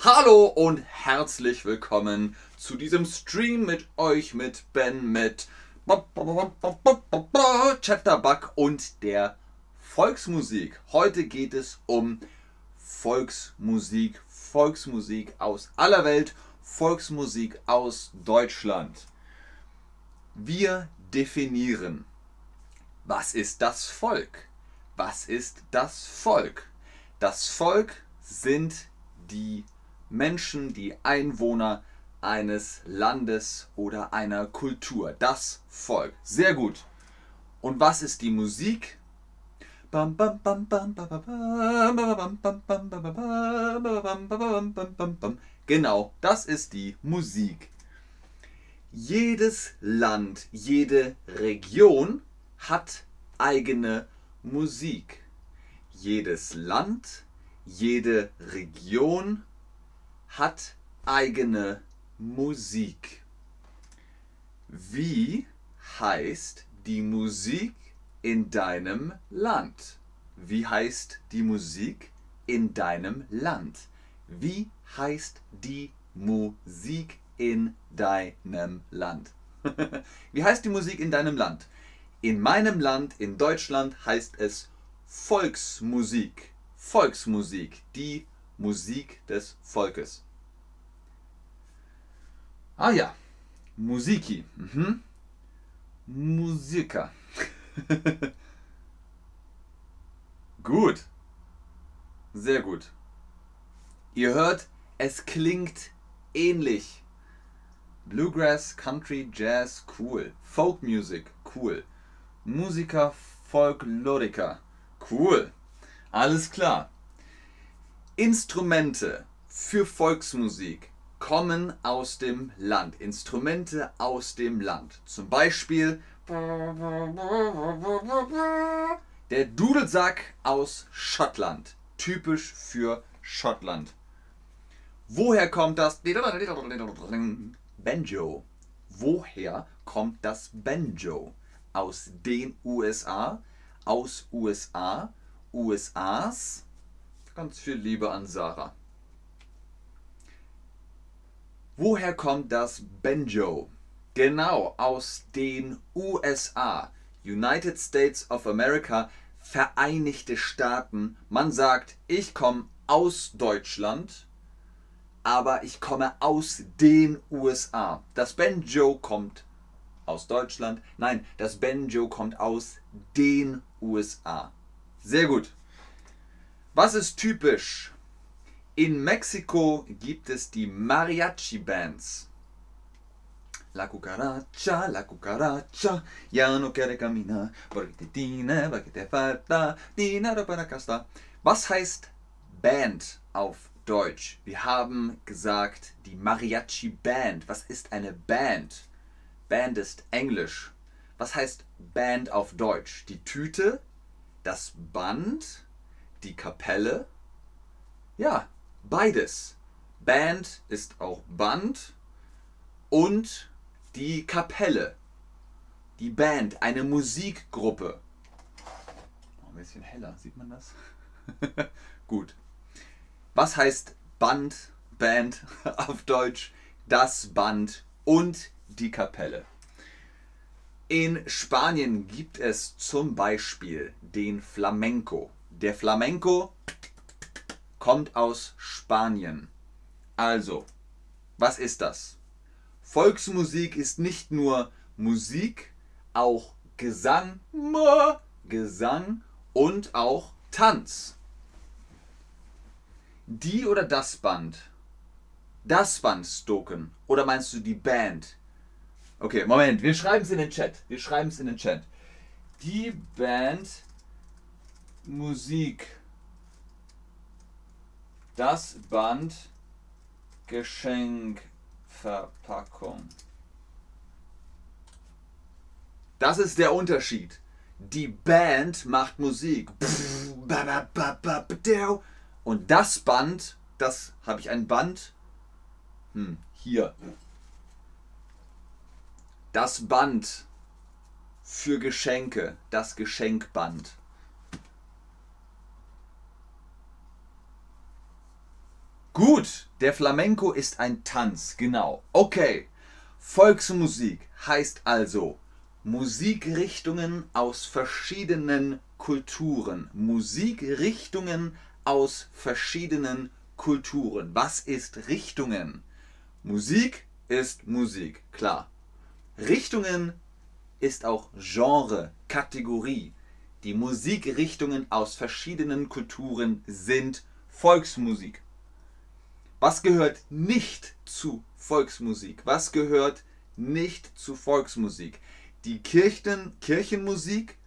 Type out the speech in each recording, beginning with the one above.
Hallo und herzlich willkommen zu diesem Stream mit euch, mit Ben, mit Chatterbug und der Volksmusik. Heute geht es um Volksmusik, Volksmusik aus aller Welt, Volksmusik aus Deutschland. Wir definieren, was ist das Volk? Was ist das Volk? Das Volk sind die Menschen, die Einwohner eines Landes oder einer Kultur. Das Volk. Sehr gut. Und was ist die Musik? Genau, das ist die Musik. Jedes Land, jede Region hat eigene Musik. Jedes Land, jede Region hat eigene Musik. Wie heißt die Musik in deinem Land? Wie heißt die Musik in deinem Land? Wie heißt die Musik in deinem Land? Wie heißt die Musik in deinem Land? In meinem Land, in Deutschland, heißt es Volksmusik. Volksmusik, die Musik des Volkes. Ah ja, Musiki. Mhm. Musiker. gut. Sehr gut. Ihr hört, es klingt ähnlich. Bluegrass, Country, Jazz, cool. Folk Music, cool. Musiker, Folkloriker, cool. Alles klar. Instrumente für Volksmusik kommen aus dem Land. Instrumente aus dem Land. Zum Beispiel der Dudelsack aus Schottland. Typisch für Schottland. Woher kommt das Banjo? Woher kommt das Banjo? Aus den USA, aus USA, USAs. Ganz viel Liebe an Sarah. Woher kommt das Banjo? Genau, aus den USA. United States of America, Vereinigte Staaten. Man sagt, ich komme aus Deutschland, aber ich komme aus den USA. Das Banjo kommt aus Deutschland. Nein, das Banjo kommt aus den USA. Sehr gut. Was ist typisch? In Mexiko gibt es die Mariachi-Bands. La cucaracha, la cucaracha, ya no quiere caminar, porque te tiene, porque te falta dinero para casa. Was heißt Band auf Deutsch? Wir haben gesagt, die Mariachi Band. Was ist eine Band? Band ist Englisch. Was heißt Band auf Deutsch? Die Tüte, das Band, die Kapelle? Ja, beides. Band ist auch Band und die Kapelle, die Band, eine Musikgruppe. Oh, ein bisschen heller, sieht man das? Gut. Was heißt Band, Band auf Deutsch? Das Band und die Kapelle. In Spanien gibt es zum Beispiel den Flamenco. Der Flamenco kommt aus Spanien. Also, was ist das? Volksmusik ist nicht nur Musik, auch Gesang, Gesang und auch Tanz. Die oder das Band? Das Band Stoken. Oder meinst du die Band? Okay, Moment, wir schreiben es in den Chat. Wir schreiben es in den Chat. Die Band Musik. Das Band Geschenk Verpackung. Das ist der Unterschied. Die Band macht Musik. Und das Band, das habe ich ein Band. Hm, hier. Das Band für Geschenke, das Geschenkband. Gut, der Flamenco ist ein Tanz, genau. Okay, Volksmusik heißt also Musikrichtungen aus verschiedenen Kulturen. Musikrichtungen aus verschiedenen Kulturen. Was ist Richtungen? Musik ist Musik, klar. Richtungen ist auch Genre, Kategorie. Die Musikrichtungen aus verschiedenen Kulturen sind Volksmusik. Was gehört nicht zu Volksmusik? Was gehört nicht zu Volksmusik? Die Kirchen, Kirchenmusik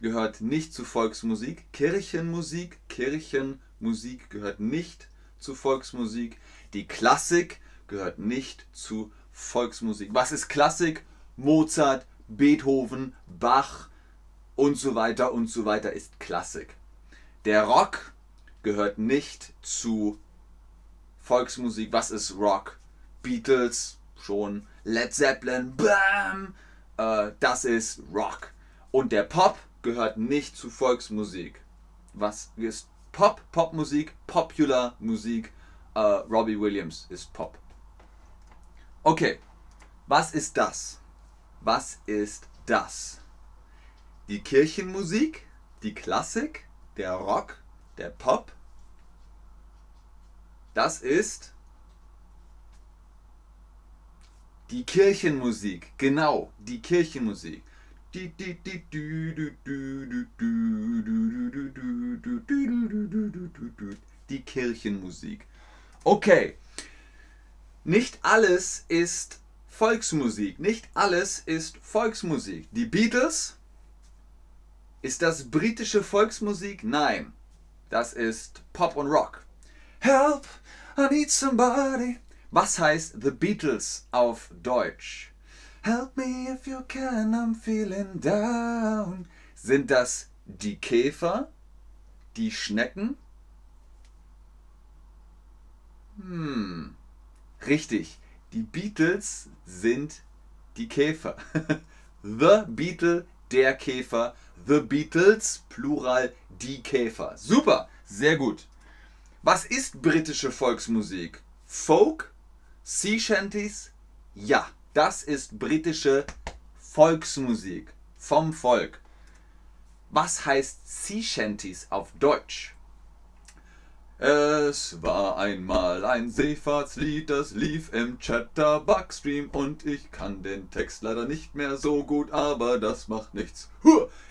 gehört nicht zu Volksmusik. Kirchenmusik, Kirchenmusik gehört nicht zu Volksmusik. Die Klassik gehört nicht zu Volksmusik. Was ist Klassik? Mozart, Beethoven, Bach und so weiter und so weiter ist Klassik. Der Rock gehört nicht zu Volksmusik. Was ist Rock? Beatles schon, Led Zeppelin, bam, äh, das ist Rock. Und der Pop gehört nicht zu Volksmusik. Was ist Pop? Popmusik, Popular Musik. Äh, Robbie Williams ist Pop. Okay, was ist das? Was ist das? Die Kirchenmusik, die Klassik, der Rock, der Pop. Das ist die Kirchenmusik. Genau, die Kirchenmusik. Die Kirchenmusik. Okay, nicht alles ist Volksmusik. Nicht alles ist Volksmusik. Die Beatles, ist das britische Volksmusik? Nein, das ist Pop und Rock. Help, I need somebody. Was heißt The Beatles auf Deutsch? Help me if you can, I'm feeling down. Sind das die Käfer? Die Schnecken? Richtig. Die Beatles sind die Käfer. The Beatle, der Käfer. The Beatles, Plural, die Käfer. Super, sehr gut. Was ist britische Volksmusik? Folk? Sea Shanties? Ja, das ist britische Volksmusik vom Volk. Was heißt Sea Shanties auf Deutsch? Es war einmal ein Seefahrtslied, das lief im Chatterbug-Stream und ich kann den Text leider nicht mehr so gut, aber das macht nichts.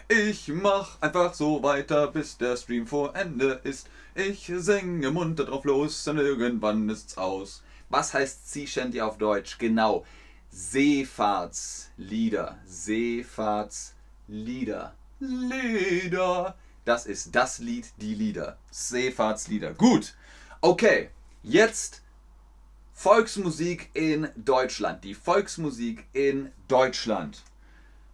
Ich mach einfach so weiter, bis der Stream vor Ende ist. Ich singe munter drauf los und irgendwann ist's aus. Was heißt Sea Shanty auf Deutsch? Genau, Seefahrtslieder. Seefahrtslieder. Lieder. Das ist das Lied, die Lieder. Seefahrtslieder. Gut. Okay, jetzt Volksmusik in Deutschland. Die Volksmusik in Deutschland.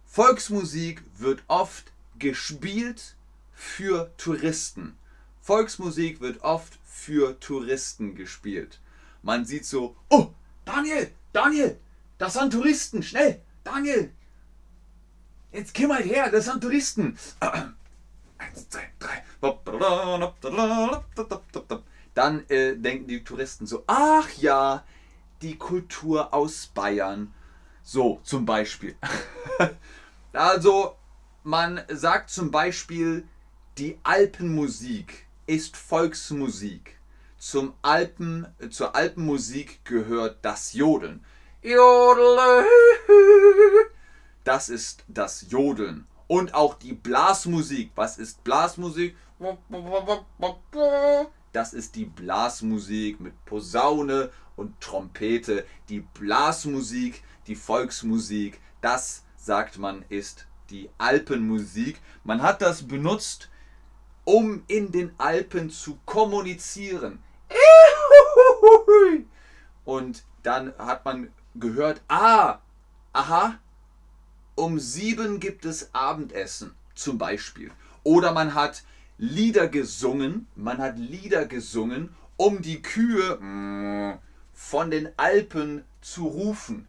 Volksmusik wird oft gespielt für Touristen. Volksmusik wird oft für Touristen gespielt. Man sieht so, oh, Daniel, Daniel, das sind Touristen, schnell, Daniel, jetzt komm mal her, das sind Touristen. Eins, zwei, drei. Dann äh, denken die Touristen so, ach ja, die Kultur aus Bayern. So, zum Beispiel. also, man sagt zum Beispiel, die Alpenmusik ist Volksmusik. Zum Alpen, zur Alpenmusik gehört das Jodeln. Jodel. Das ist das Jodeln. Und auch die Blasmusik. Was ist Blasmusik? Das ist die Blasmusik mit Posaune und Trompete. Die Blasmusik, die Volksmusik, das sagt man ist die Alpenmusik. Man hat das benutzt, um in den Alpen zu kommunizieren. Und dann hat man gehört, ah, aha, um sieben gibt es Abendessen zum Beispiel. Oder man hat Lieder gesungen, man hat Lieder gesungen, um die Kühe von den Alpen zu rufen.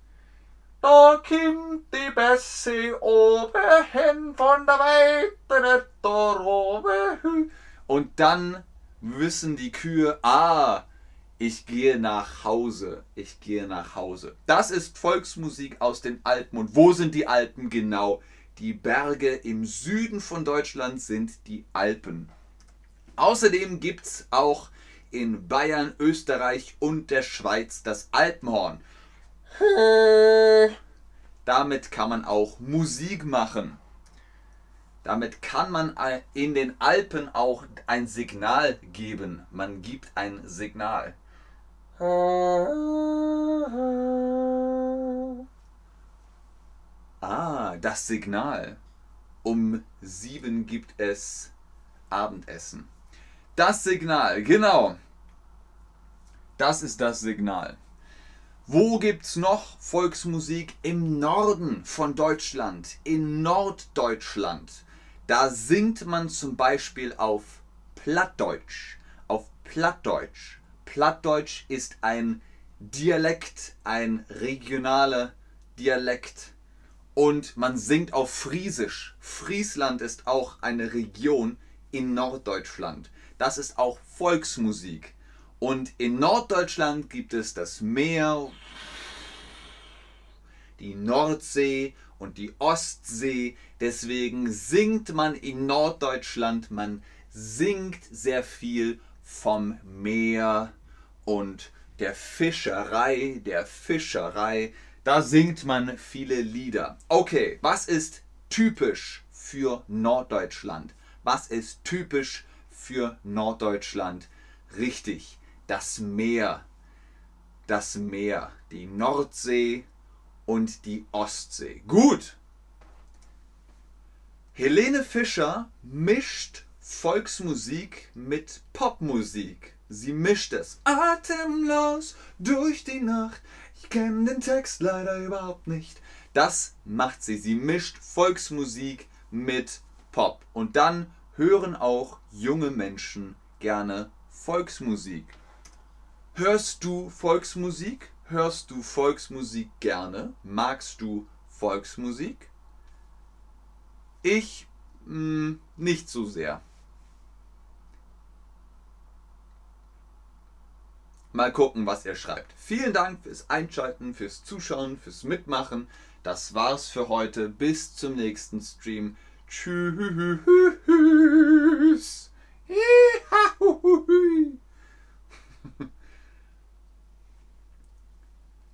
Da kommt die Bessie oben hin von der Weite da oben. Und dann wissen die Kühe, ah, ich gehe nach Hause, ich gehe nach Hause. Das ist Volksmusik aus den Alpen. Und wo sind die Alpen genau? Die Berge im Süden von Deutschland sind die Alpen. Außerdem gibt es auch in Bayern, Österreich und der Schweiz das Alpenhorn. Damit kann man auch Musik machen. Damit kann man in den Alpen auch ein Signal geben. Man gibt ein Signal. Ah, das Signal. Um sieben gibt es Abendessen. Das Signal, genau. Das ist das Signal. Wo gibt's noch Volksmusik? Im Norden von Deutschland, in Norddeutschland. Da singt man zum Beispiel auf Plattdeutsch. Auf Plattdeutsch. Plattdeutsch ist ein Dialekt, ein regionaler Dialekt. Und man singt auf Friesisch. Friesland ist auch eine Region in Norddeutschland. Das ist auch Volksmusik. Und in Norddeutschland gibt es das Meer, die Nordsee und die Ostsee. Deswegen singt man in Norddeutschland, man singt sehr viel vom Meer und der Fischerei, der Fischerei. Da singt man viele Lieder. Okay, was ist typisch für Norddeutschland? Was ist typisch für Norddeutschland? Richtig, das Meer. Das Meer, die Nordsee und die Ostsee. Gut. Helene Fischer mischt Volksmusik mit Popmusik. Sie mischt es atemlos durch die Nacht. Ich kenne den Text leider überhaupt nicht. Das macht sie. Sie mischt Volksmusik mit Pop. Und dann hören auch junge Menschen gerne Volksmusik. Hörst du Volksmusik? Hörst du Volksmusik gerne? Magst du Volksmusik? Ich mh, hm, nicht so sehr. Mal gucken, was ihr schreibt. Vielen Dank fürs Einschalten, fürs Zuschauen, fürs Mitmachen. Das war's für heute. Bis zum nächsten Stream. Tschüss.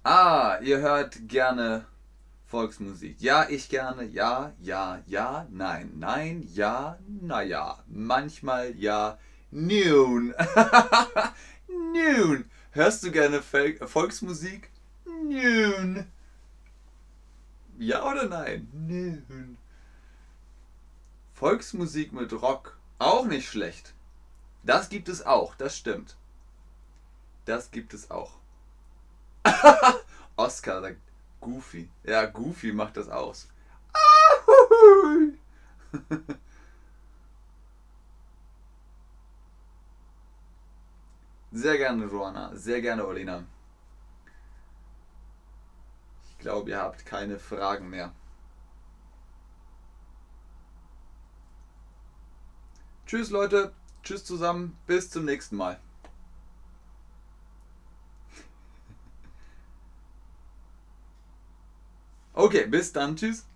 ah, ihr hört gerne Volksmusik. Ja, ich gerne. Ja, ja, ja, nein, nein, ja, naja. Manchmal ja, nun. nun. Hörst du gerne Volksmusik? Nun. Ja oder nein? Nun. Volksmusik mit Rock. Auch nicht schlecht. Das gibt es auch, das stimmt. Das gibt es auch. Oscar sagt Goofy. Ja, Goofy macht das aus. Sehr gerne, Joanna. Sehr gerne, Olina. Ich glaube, ihr habt keine Fragen mehr. Tschüss Leute, tschüss zusammen, bis zum nächsten Mal. Okay, bis dann, tschüss.